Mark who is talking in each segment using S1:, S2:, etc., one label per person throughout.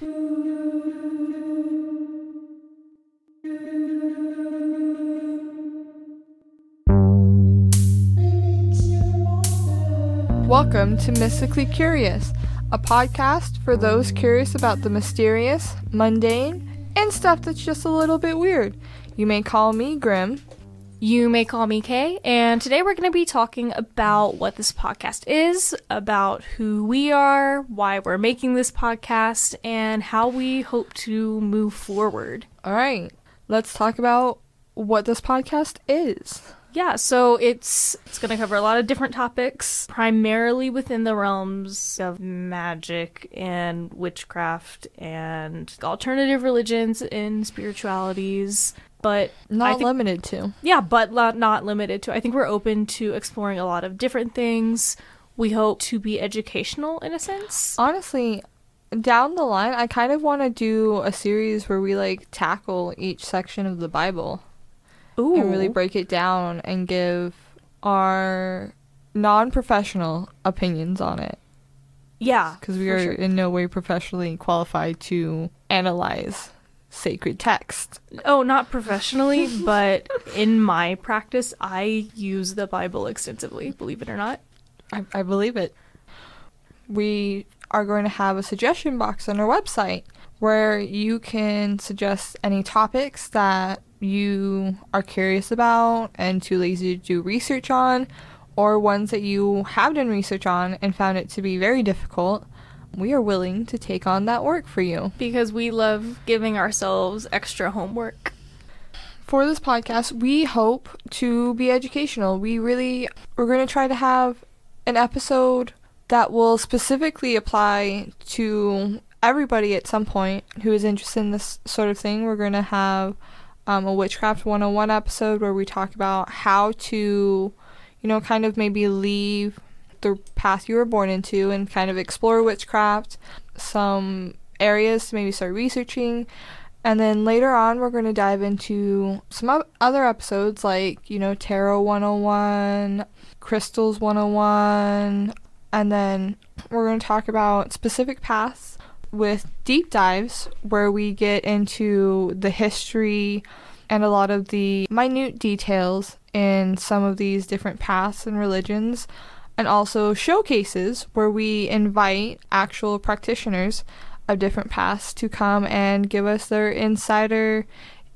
S1: Welcome to Mystically Curious, a podcast for those curious about the mysterious, mundane, and stuff that's just a little bit weird. You may call me Grimm.
S2: You may call me K, and today we're going to be talking about what this podcast is, about who we are, why we're making this podcast, and how we hope to move forward.
S1: All right, let's talk about what this podcast is.
S2: Yeah, so it's it's going to cover a lot of different topics, primarily within the realms of magic and witchcraft and alternative religions and spiritualities, but
S1: Not
S2: think-
S1: limited to.
S2: yeah, but not, not limited to. I think we're open to exploring a lot of different things. We hope to be educational in a sense.
S1: Honestly, down the line, I kind of want to do a series where we like tackle each section of the Bible
S2: Ooh,
S1: and really break it down and give our non-professional opinions on it
S2: yeah,
S1: because we are
S2: sure.
S1: in no way professionally qualified to analyze sacred text.
S2: Oh, not professionally, but in my practice, I use the Bible extensively. Believe it or not.
S1: I, I believe it. We are going to have a suggestion box on our website where you can suggest any topics that you are curious about and too lazy to do research on, or ones that you have done research on and found it to be very difficult. We are willing to take on that work for you.
S2: Because we love giving ourselves extra homework.
S1: for this podcast, we hope to be educational. We really we're going to try to have an episode that will specifically apply to everybody at some point who is interested in this sort of thing. We're going to have um, a witchcraft 101 episode where we talk about how to, you know, kind of maybe leave the path you were born into and kind of explore witchcraft, some areas to maybe start researching. And then later on, we're going to dive into some other episodes like, you know, Tarot 101, Crystals 101, and then we're going to talk about specific paths with deep dives where we get into the history and a lot of the minute details in some of these different paths and religions, and also showcases where we invite actual practitioners of different paths to come and give us their insider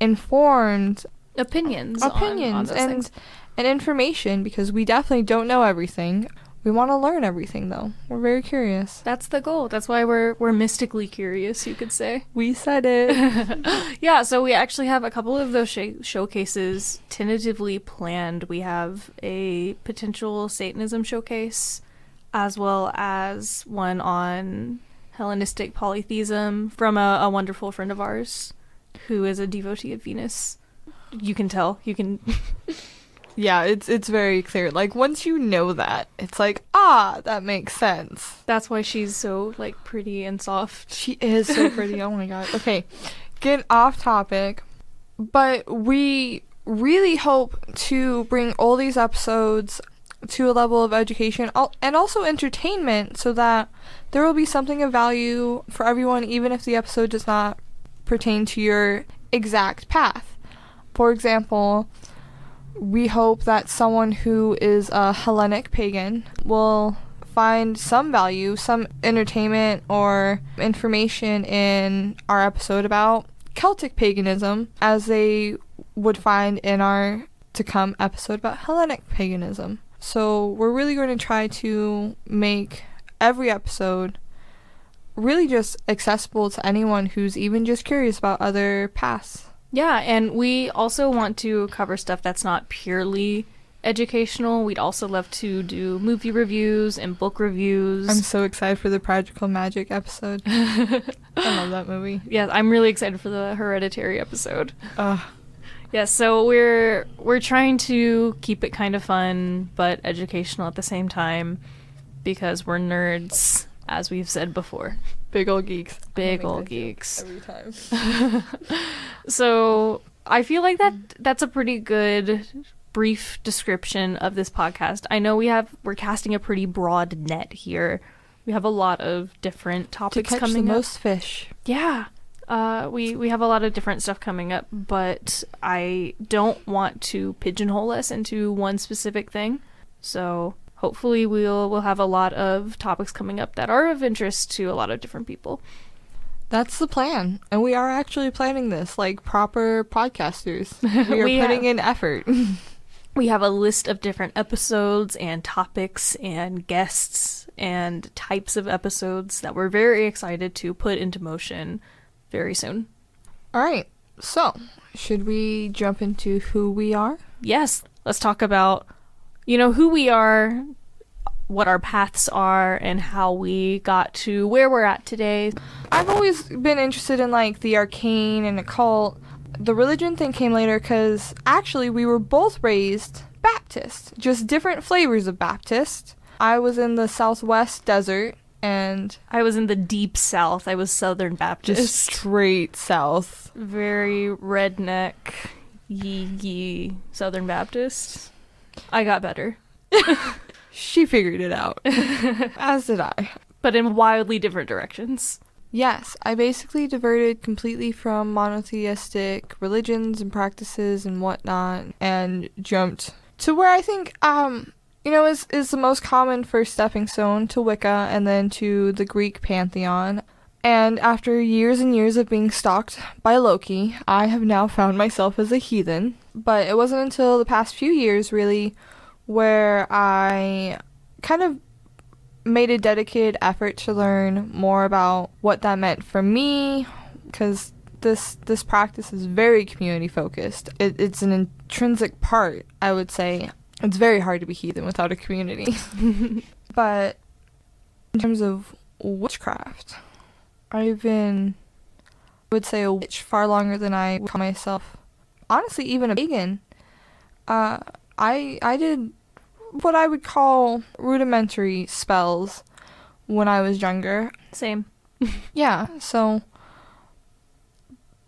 S1: informed
S2: Opinions. on- on
S1: opinions
S2: those
S1: and
S2: things.
S1: and information because we definitely don't know everything. We want to learn everything though. We're very curious.
S2: That's the goal. That's why we're we're mystically curious, you could say.
S1: We said it.
S2: yeah, so we actually have a couple of those sh- showcases tentatively planned. We have a potential Satanism showcase, as well as one on Hellenistic polytheism from a, a wonderful friend of ours who is a devotee of Venus. You can tell. You can.
S1: yeah, it's it's very clear. Like once you know that, it's like, ah, that makes sense.
S2: That's why she's so like pretty and soft.
S1: She is so pretty. oh my god. Okay. Get off topic. But we really hope to bring all these episodes to a level of education and also entertainment so that there will be something of value for everyone even if the episode does not pertain to your exact path. For example, we hope that someone who is a Hellenic pagan will find some value, some entertainment or information in our episode about Celtic paganism as they would find in our to come episode about Hellenic paganism. So we're really going to try to make every episode really just accessible to anyone who's even just curious about other paths.
S2: Yeah, and we also want to cover stuff that's not purely educational. We'd also love to do movie reviews and book reviews.
S1: I'm so excited for the Practical Magic episode. I love that movie.
S2: yeah, I'm really excited for the Hereditary episode.
S1: Ugh.
S2: Yeah, so we're we're trying to keep it kind of fun but educational at the same time because we're nerds, as we've said before.
S1: Big old geeks.
S2: Big old geeks.
S1: Every time.
S2: So I feel like that that's a pretty good brief description of this podcast. I know we have we're casting a pretty broad net here, We have a lot of different topics
S1: To
S2: topics
S1: catch the
S2: coming up.
S1: most fish.
S2: Yeah. Uh, we we have a lot of different stuff coming up, but I don't want to pigeonhole us into one specific thing. So hopefully we'll we'll have a lot of topics coming up that are of interest to a lot of different people.
S1: That's the plan. And we are actually planning this like proper podcasters. We are
S2: We
S1: putting
S2: have-
S1: in effort.
S2: We have a list of different episodes and topics and guests and types of episodes that we're very excited to put into motion very soon.
S1: All right. So, should we jump into who we are?
S2: yes, let's talk about, you know, who we are, what our paths are, and how we got to where we're at today.
S1: I've always been interested in like the arcane and occult. The religion thing came later because actually we were both raised Baptist, just different flavors of Baptist. I was in the Southwest desert and
S2: I was in the deep south. I was Southern Baptist.
S1: straight south.
S2: very redneck, yee yee Southern Baptist. I got better,
S1: She figured it out, as did I.
S2: but in wildly different directions.
S1: Yes, I basically diverted completely from monotheistic religions and practices and whatnot and jumped to where I think um you know is is the most common first stepping stone to Wicca and then to the Greek pantheon. And after years and years of being stalked by Loki, I have now found myself as a heathen. But it wasn't until the past few years really where I kind of made a dedicated effort to learn more about what that meant for me because this this practice is very community focused it, it's an intrinsic part i would say. It's very hard to be heathen without a community. But in terms of witchcraft i've been I would say a witch far longer than i would call myself honestly even a pagan uh, i i did what I would call rudimentary spells when I was younger.
S2: Same.
S1: Yeah, so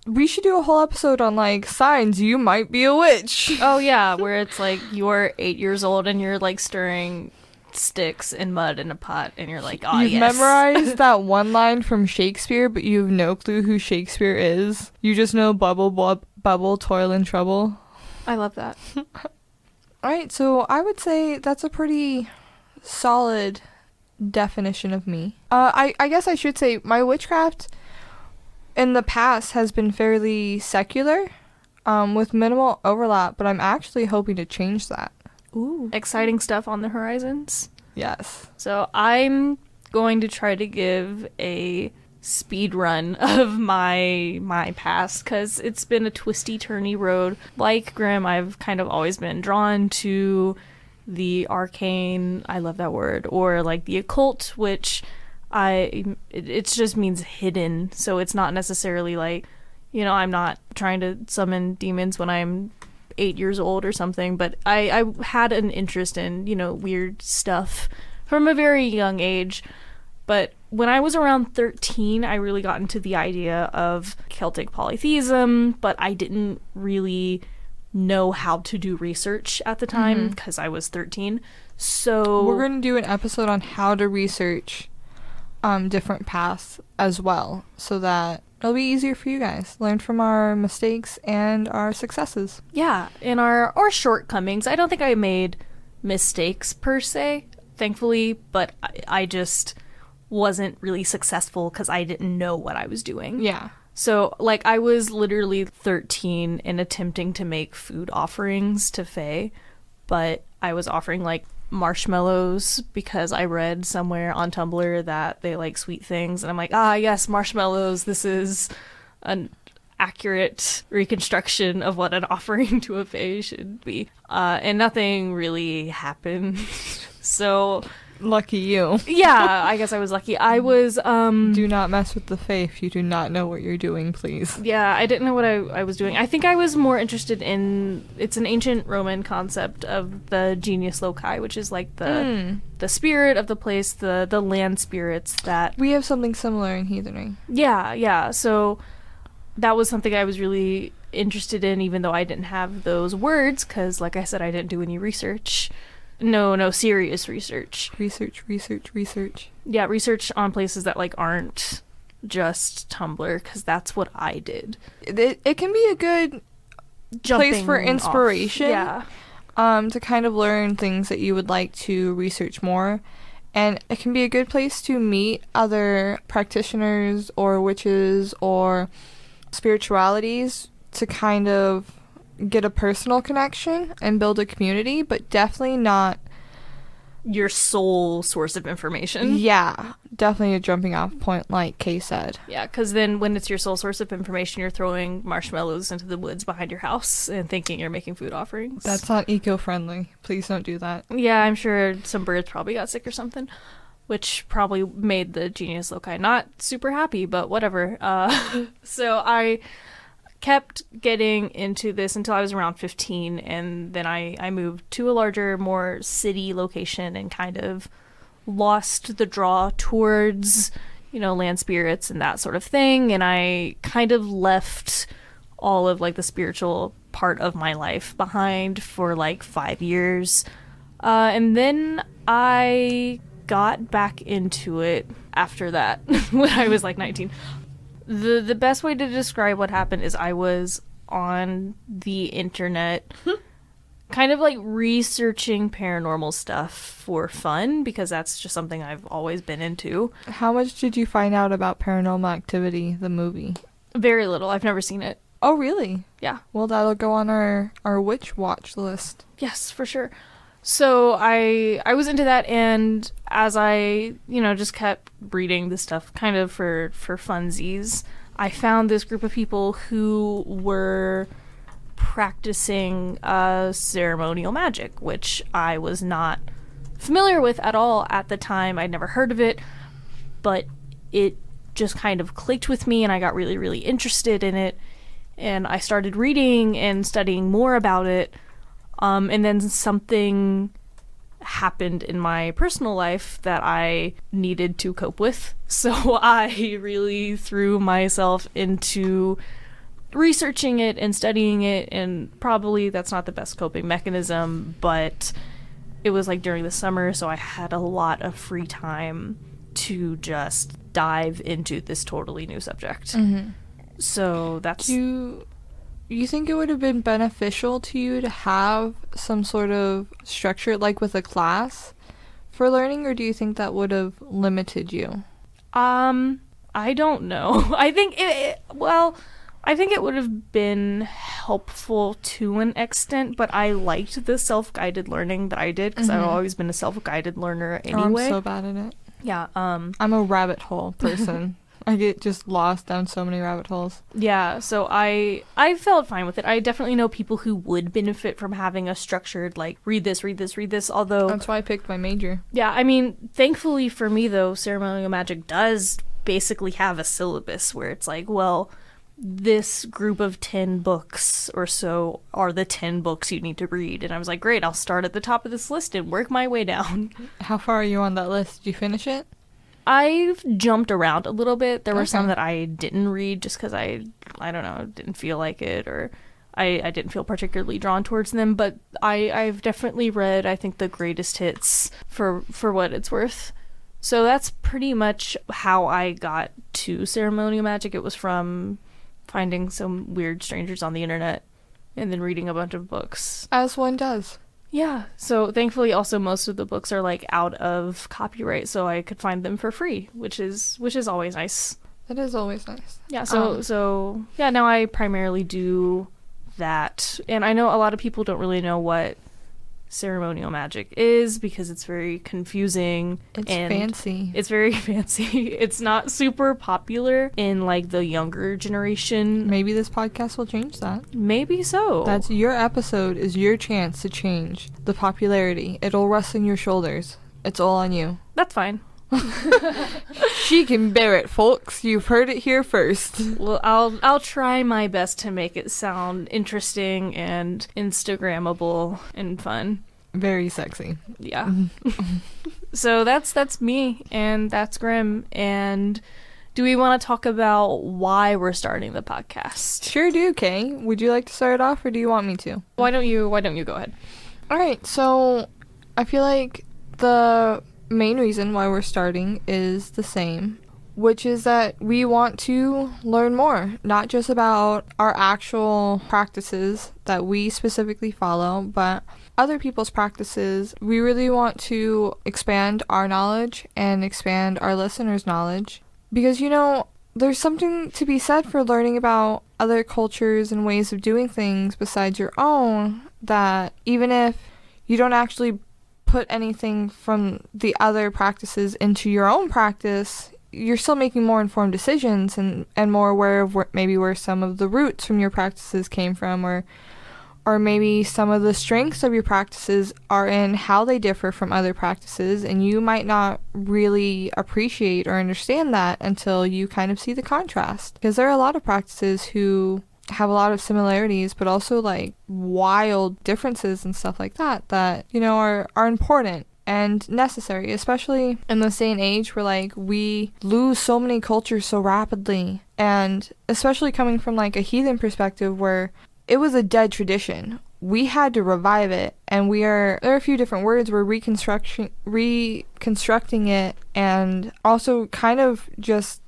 S1: we should do a whole episode on like signs you might be a witch.
S2: Oh yeah, where it's like you're eight years old and you're like stirring sticks and mud in a pot, and you're like, oh
S1: You've
S2: yes.
S1: memorized that one line from Shakespeare, but you have no clue who Shakespeare is. You just know bubble, bub, bubble, toil, and trouble.
S2: I love that.
S1: All right, so I would say that's a pretty solid definition of me. Uh, I I guess I should say my witchcraft in the past has been fairly secular, um, with minimal overlap. But I'm actually hoping to change that.
S2: Ooh, exciting stuff on the horizons.
S1: Yes.
S2: So I'm going to try to give a speed run of my my past because it's been a twisty turny road. Like Grimm, I've kind of always been drawn to the arcane. I love that word, or like the occult, which I it, it just means hidden. So it's not necessarily like you know I'm not trying to summon demons when I'm eight years old or something, but I, I had an interest in, you know, weird stuff from a very young age. But when I was around 13, I really got into the idea of Celtic polytheism, but I didn't really know how to do research at the time because I was 13. So
S1: We're going to do an episode on how to research um, different paths as well, so that it'll be easier for you guys. Learn from our mistakes and our successes.
S2: yeah, in our our shortcomings, I don't think I made mistakes per se, thankfully, but I, I just wasn't really successful because I didn't know what I was doing.
S1: Yeah.
S2: So, like, I was literally 13 and attempting to make food offerings to Fae, but I was offering, like, marshmallows because I read somewhere on Tumblr that they like sweet things. And I'm like, ah, yes, marshmallows. This is an accurate reconstruction of what an offering to a Fae should be. Uh, and nothing really happened. so,
S1: Lucky you.
S2: yeah, I guess I was lucky. I was, um.
S1: Do not mess with the faith. you do not know what you're doing, please.
S2: Yeah, I didn't know what I, I was doing. I think I was more interested in it's an ancient Roman concept of the genius loci, which is like the
S1: Mm.
S2: the spirit of the place, the the land spirits that
S1: We have something similar in heathenry.
S2: Yeah, yeah. So that was something I was really interested in even though I didn't have those words cuz like I said I didn't do any research. No, no, serious research.
S1: Research, research, research.
S2: Yeah, research on places that like aren't just Tumblr because that's what I did.
S1: It, it can be a good place for
S2: Jumping off.
S1: inspiration.
S2: Yeah.
S1: um, to kind of learn things that you would like to research more. And it can be a good place to meet other practitioners or witches or spiritualities to kind of get a personal connection and build a community, but definitely not,
S2: Your sole source of information.
S1: yeah, definitely a jumping off point, like K said.
S2: Yeah, because then when it's your sole source of information, you're throwing marshmallows into the woods behind your house and thinking you're making food offerings.
S1: That's not eco friendly. Please don't do that.
S2: yeah, I'm sure some birds probably got sick or something, which probably made the genius loci not super happy. But whatever. Uh, so I kept getting into this until I was around 15, and then I I moved to a larger, more city location and kind of lost the draw towards you know land spirits and that sort of thing and i kind of left all of like the spiritual part of my life behind for like five years. Uh, and then i got back into it after that when i was like 19 the the best way to describe what happened is i was on the internet hmm. kind of like researching paranormal stuff for fun because that's just something I've always been into.
S1: How much did you find out about Paranormal Activity, the movie?
S2: Very little. I've never seen it.
S1: Oh, really?
S2: Yeah.
S1: Well, that'll go on our, our witch watch list.
S2: Yes, for sure. So I I was into that and as I, you know, just kept reading this stuff kind of for for funsies, I found this group of people who were practicing uh, ceremonial magic, which I was not familiar with at all at the time. I'd never heard of it, but it just kind of clicked with me and I got really, really interested in it. And I started reading and studying more about it. Um, and then something happened in my personal life that I needed to cope with. So I really threw myself into researching it and studying it. And probably that's not the best coping mechanism, but it was like during the summer, so I had a lot of free time to just dive into this totally new subject. So that's
S1: Do you, you think it would have been beneficial to you to have some sort of structure, like with a class, for learning, or do you think that would have limited you?
S2: um I don't know. I think it, it well, I think it would have been helpful to an extent, but I liked the self-guided learning that I did because I've
S1: Mhm.
S2: always been a self-guided learner
S1: Oh,
S2: anyway.
S1: I'm so bad at it.
S2: yeah, um
S1: I'm a rabbit hole person. I get just lost down so many rabbit holes.
S2: Yeah, so I I felt fine with it. I definitely know people who would benefit from having a structured like read this, read this, read this. Although
S1: That's why I picked my major.
S2: yeah, I mean, thankfully for me though, ceremonial magic does basically have a syllabus where it's like, well, this group of 10 books or so are the 10 books you need to read. And I was like, great, I'll start at the top of this list and work my way down.
S1: How far are you on that list? Did you finish it?
S2: I've jumped around a little bit. There were some that I didn't read just because I, I don't know, didn't feel like it or I, I didn't feel particularly drawn towards them. But I, I've definitely read, I think, the greatest hits for for what it's worth. So that's pretty much how I got to ceremonial magic. It was from finding some weird strangers on the internet and then reading a bunch of books.
S1: As one does.
S2: Yeah. So thankfully also most of the books are like out of copyright so I could find them for free, which is which is always nice.
S1: That is always nice.
S2: Yeah, so
S1: Um,
S2: so yeah, now I primarily do that. And I know a lot of people don't really know what ceremonial magic is because it's very confusing
S1: It's
S2: and
S1: fancy.
S2: it's very fancy. It's not super popular in like the younger generation.
S1: Maybe this podcast will change that.
S2: Maybe so.
S1: That's your episode is your chance to change the popularity. It'll rest on your shoulders. It's all on you.
S2: That's fine.
S1: She can bear it, folks. You've heard it here first.
S2: Well, I'll I'll try my best to make it sound interesting and Instagrammable and fun.
S1: Very sexy.
S2: Yeah. so that's that's me and that's Grimm and do we want to talk about why we're starting the podcast?
S1: Sure do, K. Would you like to start off or do you want me to?
S2: Why don't you why don't you go ahead?
S1: All right, so I feel like the main reason why we're starting is the same, which is that we want to learn more, not just about our actual practices that we specifically follow, but other people's practices. We really want to expand our knowledge and expand our listeners' knowledge because, you know, there's something to be said for learning about other cultures and ways of doing things besides your own that even if you don't actually put anything from the other practices into your own practice, you're still making more informed decisions and, and more aware of where, maybe where some of the roots from your practices came from or or maybe some of the strengths of your practices are in how they differ from other practices, and you might not really appreciate or understand that until you kind of see the contrast. Because there are a lot of practices who have a lot of similarities, but also like wild differences and stuff like that that, you know, are, are important and necessary, especially in this and age where like we lose so many cultures so rapidly. And especially coming from like a heathen perspective where it was a dead tradition. We had to revive it, and we are there are a few different words. We're reconstruction reconstructing it, and also kind of just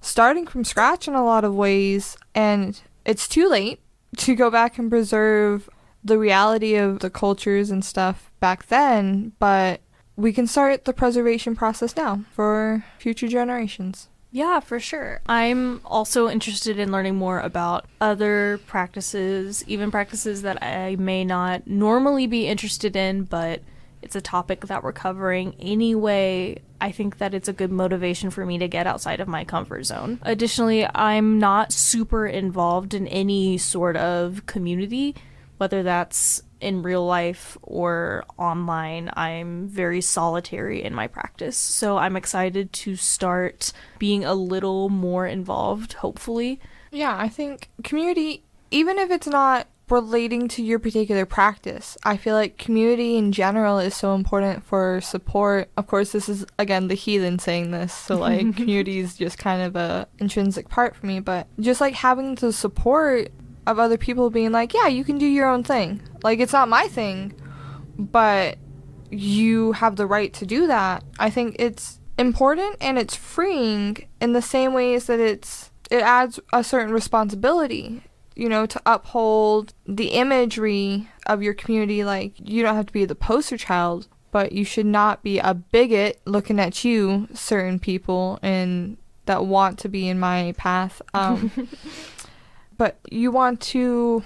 S1: starting from scratch in a lot of ways. And it's too late to go back and preserve the reality of the cultures and stuff back then, but we can start the preservation process now for future generations.
S2: Yeah, for sure. I'm also interested in learning more about other practices, even practices that I may not normally be interested in, but it's a topic that we're covering anyway. I think that it's a good motivation for me to get outside of my comfort zone. Additionally, I'm not super involved in any sort of community, whether that's in real life or online, I'm very solitary in my practice. So I'm excited to start being a little more involved, hopefully.
S1: Yeah, I think community, even if it's not relating to your particular practice, I feel like community in general is so important for support. Of course, this is again the heathen saying this, so like community is just kind of a intrinsic part for me, but just like having the support of other people being like, yeah, you can do your own thing. Like, it's not my thing, but you have the right to do that. I think it's important and it's freeing in the same ways that it's it adds a certain responsibility you know to uphold the imagery of your community like you don't have to be the poster child but you should not be a bigot looking at you certain people and that want to be in my path um but you want to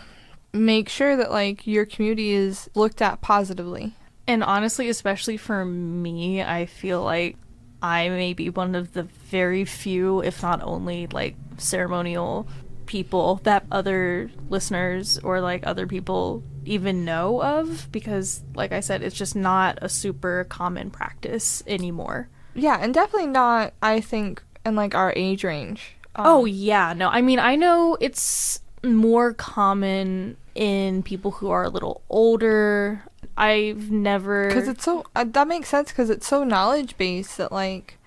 S1: make sure that like your community is looked at positively.
S2: And honestly, especially for me, I feel like I may be one of the very few, if not only, like ceremonial people that other listeners or like other people even know of because like I said it's just not a super common practice anymore.
S1: Yeah, and definitely not I think in like our age range.
S2: Um, oh yeah, no. I mean, I know it's more common in people who are a little older. I've never
S1: because it's so uh, that makes sense because it's so knowledge based that like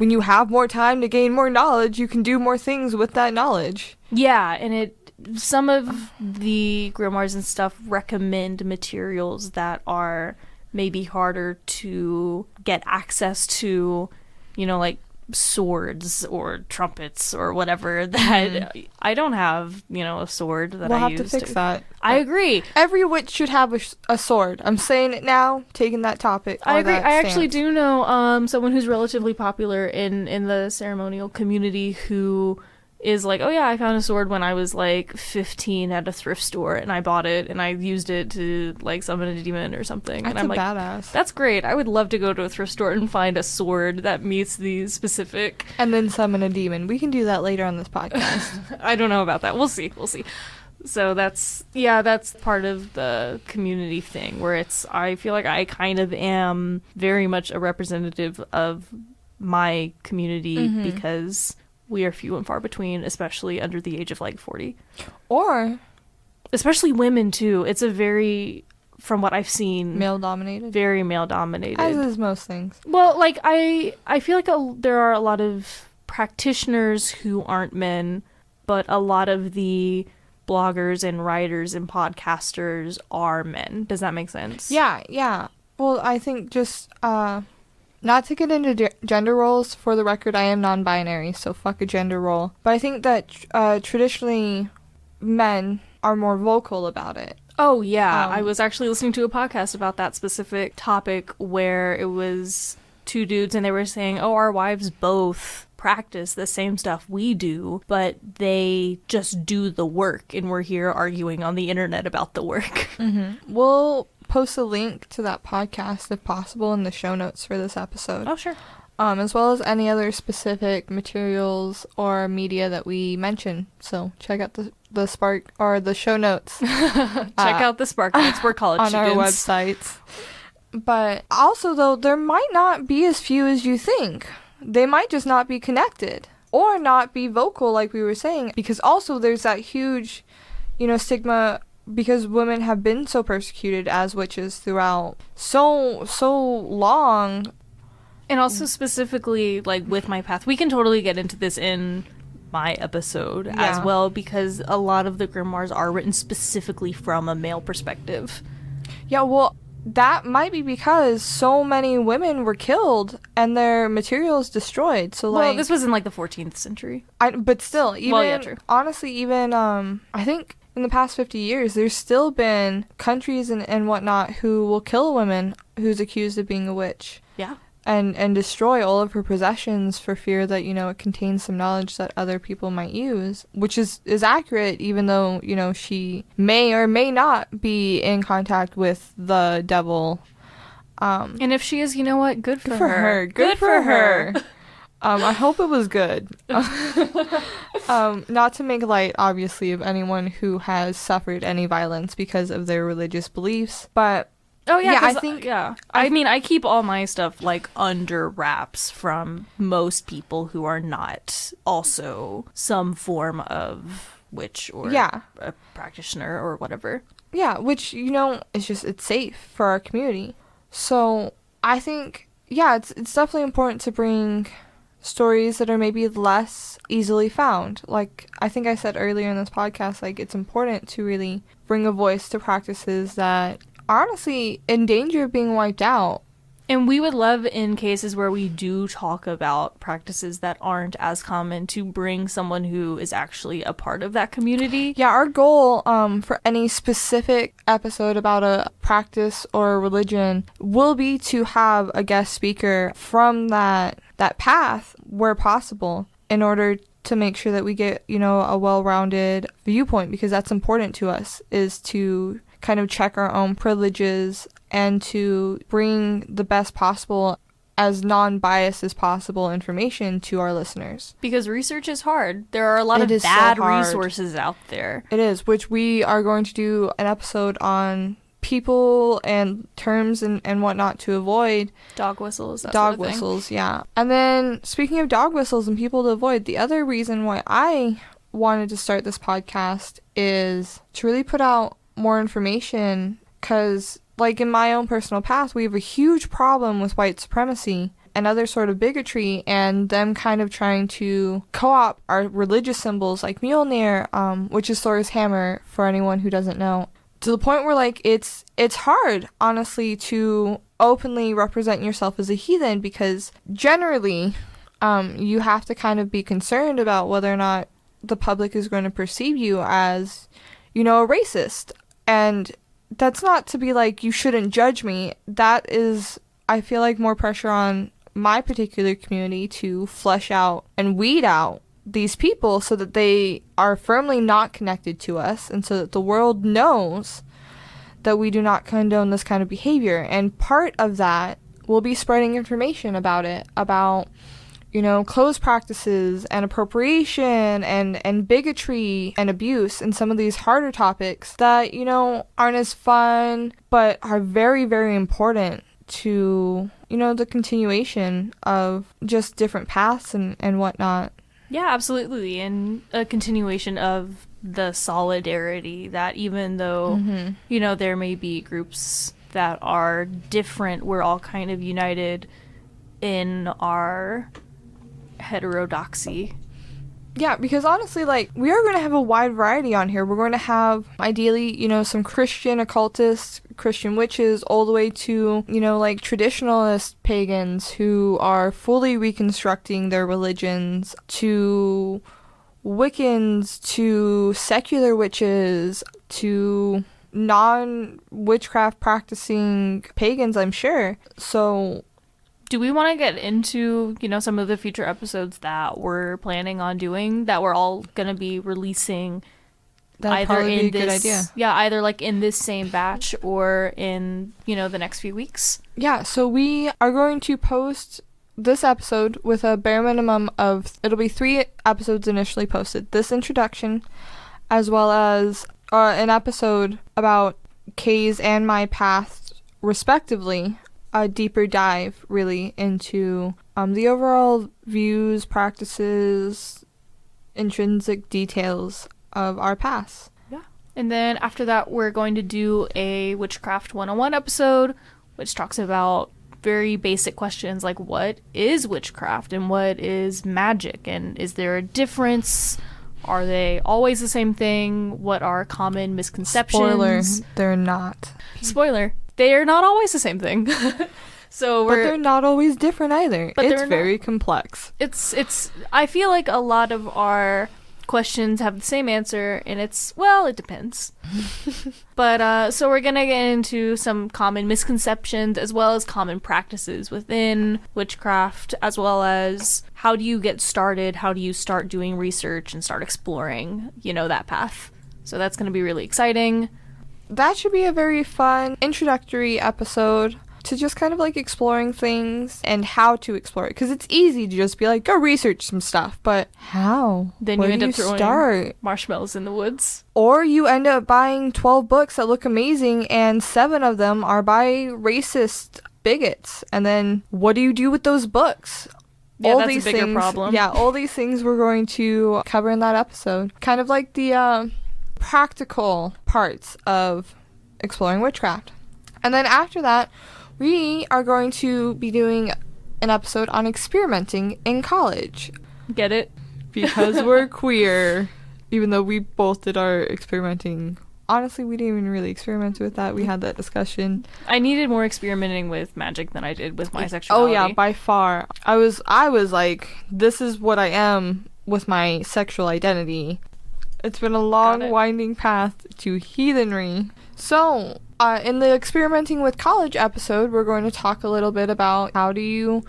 S1: when you have more time to gain more knowledge, you can do more things with that knowledge.
S2: Yeah, and it some of the grimoires and stuff recommend materials that are maybe harder to get access to, you know, like swords or trumpets or whatever that mm. I don't have, you know, a sword that
S1: we'll
S2: I
S1: have to fix to. that.
S2: I agree.
S1: Every witch should have a, a sword. I'm saying it now, taking that topic.
S2: I agree. I actually do know um someone who's relatively popular in in the ceremonial community who is like, oh yeah, I found a sword when I was like 15 at a thrift store, and I bought it and I used it to like summon a demon or something.
S1: That's
S2: and I'm
S1: like,
S2: badass. That's great. I would love to go to a thrift store and find a sword that meets these specific.
S1: And then summon a demon. We can do that later on this podcast.
S2: I don't know about that. We'll see. We'll see. So that's yeah, that's part of the community thing where it's I feel like I kind of am very much a representative of my community mm-hmm. because we are few and far between, especially under the age of like 40.
S1: Or
S2: especially women too. It's a very from what I've seen
S1: male dominated.
S2: Very male dominated.
S1: As is most things.
S2: Well, like I I feel like a, there are a lot of practitioners who aren't men, but a lot of the bloggers and writers and podcasters are men. Does that make sense?
S1: Yeah, yeah. Well, I think just uh, not to get into ge- gender roles. For the record, I am non-binary, so fuck a gender role. But I think that uh, traditionally, men are more vocal about it.
S2: Oh yeah,
S1: Um,
S2: I was actually listening to a podcast about that specific topic where it was two dudes and they were saying, "Oh, our wives both practice the same stuff we do, but they just do the work and we're here arguing on the internet about the work."
S1: We'll post a link to that podcast if possible in the show notes for this episode.
S2: oh, sure.
S1: um, as well as any other specific materials or media that we mention. So check out the the Spark or the show notes
S2: Check out the Spark Notes. We're college
S1: on our websites. But also, though, there might not be as few as you think. They might just not be connected or not be vocal, like we were saying, because also there's that huge, you know, stigma because women have been so persecuted as witches throughout so so long
S2: And also specifically like with my path, we can totally get into this in my episode as well because a lot of the grimoires are written specifically from a male perspective.
S1: Yeah, well, that might be because so many women were killed and their materials destroyed. So like,
S2: well, this was in like the 14th century.
S1: I, but still, even
S2: Well, yeah, true.
S1: honestly, even um, I think in the past fifty years, there's still been countries and and whatnot who will kill a woman who's accused of being a witch.
S2: Yeah.
S1: And, and destroy all of her possessions for fear that you know it contains some knowledge that other people might use, which is is accurate, even though you know she may or may not be in contact with the devil. Um,
S2: And if she is, you know what? Good for,
S1: Good for her. Good, for her. um, I hope it was good. um, not to make light, obviously, of anyone who has suffered any violence because of their religious beliefs, but
S2: Oh yeah,
S1: Yeah, I
S2: 'cause,
S1: think-
S2: yeah.
S1: I-
S2: I mean, I keep all my stuff like under wraps from most people who are not also some form of witch or
S1: Yeah.
S2: a practitioner or whatever.
S1: yeah, which you know it's just it's safe for our community. So I think yeah, it's it's definitely important to bring stories that are maybe less easily found. Like I think I said earlier in this podcast, like it's important to really bring a voice to practices that are honestly in danger of being wiped out.
S2: And we would love in cases where we do talk about practices that aren't as common to bring someone who is actually a part of that community.
S1: Yeah, our goal um, for any specific episode about a practice or a religion will be to have a guest speaker from that that path where possible in order to make sure that we get, you know, a well-rounded viewpoint because that's important to us is to kind of check our own privileges and to bring the best possible as non-biased as possible information to our listeners.
S2: Because research is hard. There are a lot
S1: It
S2: of
S1: is so
S2: bad resources out there.
S1: It is, which we are going to do an episode on people and terms and, and whatnot to avoid
S2: Dog whistles, that
S1: dog
S2: sort of thing.
S1: whistles, yeah. And then speaking of dog whistles and people to avoid, the other reason why I wanted to start this podcast is to really put out more information because like in my own personal path, we have a huge problem with white supremacy and other sort of bigotry and them kind of trying to co-opt our religious symbols like Mjolnir, um, which is Thor's hammer for anyone who doesn't know. To the point where like it's it's hard, honestly, to openly represent yourself as a heathen because generally um, you have to kind of be concerned about whether or not the public is going to perceive you as, you know, a racist. And that's not to be like, you shouldn't judge me. That is, I feel like, more pressure on my particular community to flesh out and weed out these people so that they are firmly not connected to us and so that the world knows that we do not condone this kind of behavior. And part of that will be spreading information about it, about you know, closed practices and appropriation and, and bigotry and abuse and some of these harder topics that, you know, aren't as fun but are very, very important to, you know, the continuation of just different paths and, and whatnot.
S2: Yeah, absolutely. And a continuation of the solidarity that even though,
S1: Mm-hmm.
S2: you know, there may be groups that are different, we're all kind of united in our heterodoxy.
S1: Yeah, because honestly, like, we are going to have a wide variety on here. We're going to have, ideally, you know, some Christian occultists, Christian witches, all the way to, you know, like traditionalist pagans who are fully reconstructing their religions, to Wiccans, to secular witches, to non witchcraft practicing pagans, I'm sure. So
S2: Do we want to get into, you know, some of the future episodes that we're planning on doing that we're all going to be releasing
S1: that'd
S2: either
S1: probably
S2: in
S1: be a
S2: this
S1: good idea.
S2: Yeah, either like in this same batch or in, you know, the next few weeks.
S1: Yeah, so we are going to post this episode with a bare minimum of it'll be three episodes initially posted. This introduction, as well as uh, an episode about K's and my path, respectively. A deeper dive, really, into um, the overall views, practices, intrinsic details of our past. Yeah.
S2: And then after that, we're going to do a Witchcraft 101 episode, which talks about very basic questions like what is witchcraft and what is magic, and is there a difference? Are they always the same thing? What are common misconceptions?
S1: Spoiler, they're not.
S2: Spoiler, they are not always the same thing. so
S1: But they're not always different either.
S2: But
S1: it's
S2: they're not-
S1: very complex.
S2: it's it's I feel like a lot of our questions have the same answer and it's well it depends but uh so we're gonna get into some common misconceptions as well as common practices within witchcraft as well as how do you get started how do you start doing research and start exploring you know that path so that's gonna be really exciting
S1: that should be a very fun introductory episode to just kind of like exploring things and how to explore it. Because it's easy to just be like go research some stuff but how?
S2: Then
S1: Where
S2: you end
S1: do
S2: up throwing-
S1: start?
S2: marshmallows in the woods.
S1: Or you end up buying 12 books that look amazing and seven of them are by racist bigots. And then what do you do with those books?
S2: Yeah, that's a bigger
S1: things,
S2: problem.
S1: Yeah, all these things we're going to cover in that episode. Kind of like the uh, practical parts of exploring witchcraft. And then after that, we are going to be doing an episode on experimenting in college
S2: get it
S1: because we're queer. Even though we both did our experimenting. Honestly, we didn't even really experiment with that. We had that discussion.
S2: I needed more experimenting with magic than I did with my
S1: oh,
S2: sexuality.
S1: Oh yeah, by far. I was I was like, this is what I am with my sexual identity. It's been a long, winding path to heathenry. So, uh, in the experimenting with college episode, we're going to talk a little bit about how do you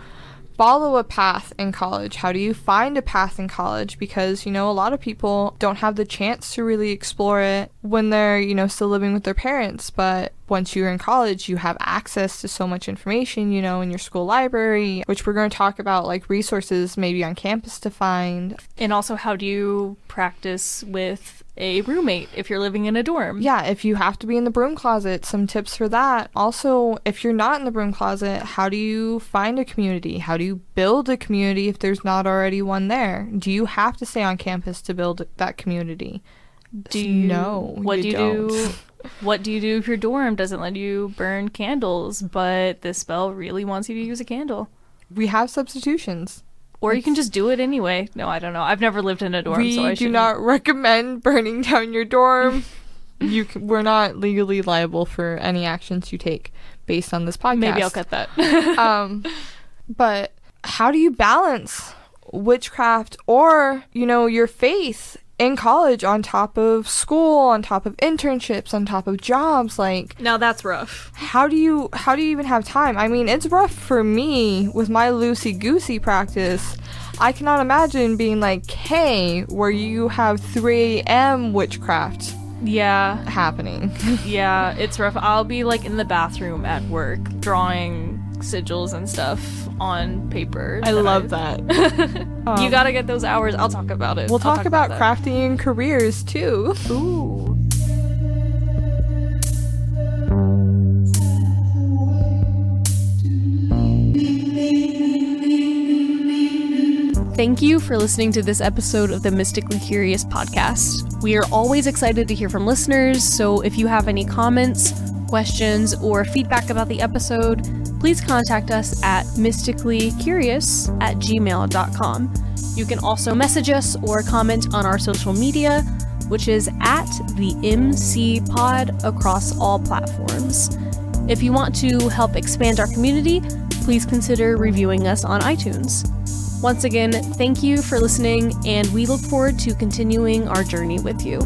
S1: follow a path in college? How do you find a path in college? Because, you know, a lot of people don't have the chance to really explore it when they're, you know, still living with their parents. But once you're in college, you have access to so much information, you know, in your school library, which we're going to talk about, like resources maybe on campus to find.
S2: And also, how do you practice with a roommate if you're living in a dorm?
S1: Yeah, if you have to be in the broom closet, some tips for that. Also, if you're not in the broom closet, how do you find a community? How do you build a community if there's not already one there? Do you have to stay on campus to build that community?
S2: Do you
S1: know
S2: What
S1: you
S2: do you
S1: don't.
S2: do? What do you do if your dorm doesn't let you burn candles, but this spell really wants you to use a candle?
S1: We have substitutions.
S2: Or you can just do it anyway. No, I don't know. I've never lived in a dorm,
S1: we
S2: so I
S1: do
S2: shouldn't-
S1: not recommend burning down your dorm. you c- we're not legally liable for any actions you take based on this podcast.
S2: Maybe I'll cut that.
S1: um, but how do you balance witchcraft or you know your faith in college on top of school, on top of internships, on top of jobs? Like,
S2: now that's rough.
S1: how do you how do you even have time? I mean, it's rough for me with my loosey goosey practice. I cannot imagine being like K, where you have 3 a.m. witchcraft
S2: Yeah,
S1: happening.
S2: yeah, it's rough. I'll be like in the bathroom at work drawing sigils and stuff on paper.
S1: I love that. Um,
S2: you gotta get those hours. I'll talk about it.
S1: We'll
S2: I'll
S1: talk, about,
S2: that.
S1: crafting careers too.
S2: Ooh. Thank you for listening to this episode of the Mystically Curious podcast. We are always excited to hear from listeners, so if you have any comments, questions, or feedback about the episode, please contact us at mysticallycurious at gmail.com. You can also message us or comment on our social media, which is at the MC Pod across all platforms. If you want to help expand our community, please consider reviewing us on iTunes. Once again, thank you for listening, and we look forward to continuing our journey with you.